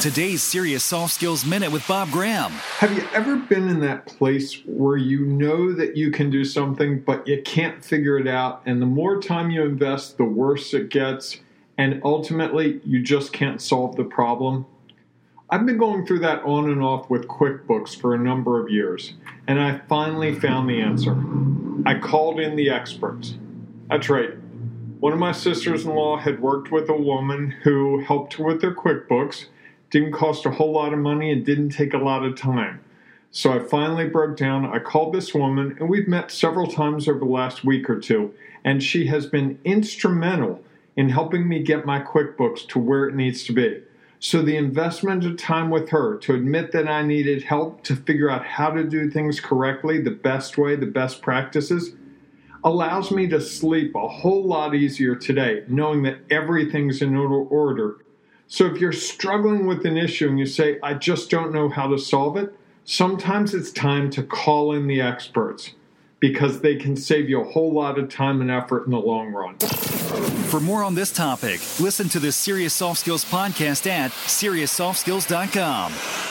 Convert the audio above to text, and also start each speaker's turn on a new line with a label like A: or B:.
A: Today's Serious Soft Skills Minute with Bob Graham.
B: Have you ever been in that place where you know that you can do something, but you can't figure it out? And the more time you invest, the worse it gets. And ultimately, you just can't solve the problem? I've been going through that on and off with QuickBooks for a number of years, and I finally found the answer. I called in the experts. That's right. One of my sisters in law had worked with a woman who helped with their QuickBooks didn't cost a whole lot of money and didn't take a lot of time. So I finally broke down. I called this woman, and we've met several times over the last week or two, and she has been instrumental in helping me get my QuickBooks to where it needs to be. So the investment of time with her to admit that I needed help to figure out how to do things correctly, the best way, the best practices, allows me to sleep a whole lot easier today, knowing that everything's in order so if you're struggling with an issue and you say, I just don't know how to solve it, sometimes it's time to call in the experts because they can save you a whole lot of time and effort in the long run.
A: For more on this topic, listen to the Serious Soft Skills podcast at SeriousSoftSkills.com.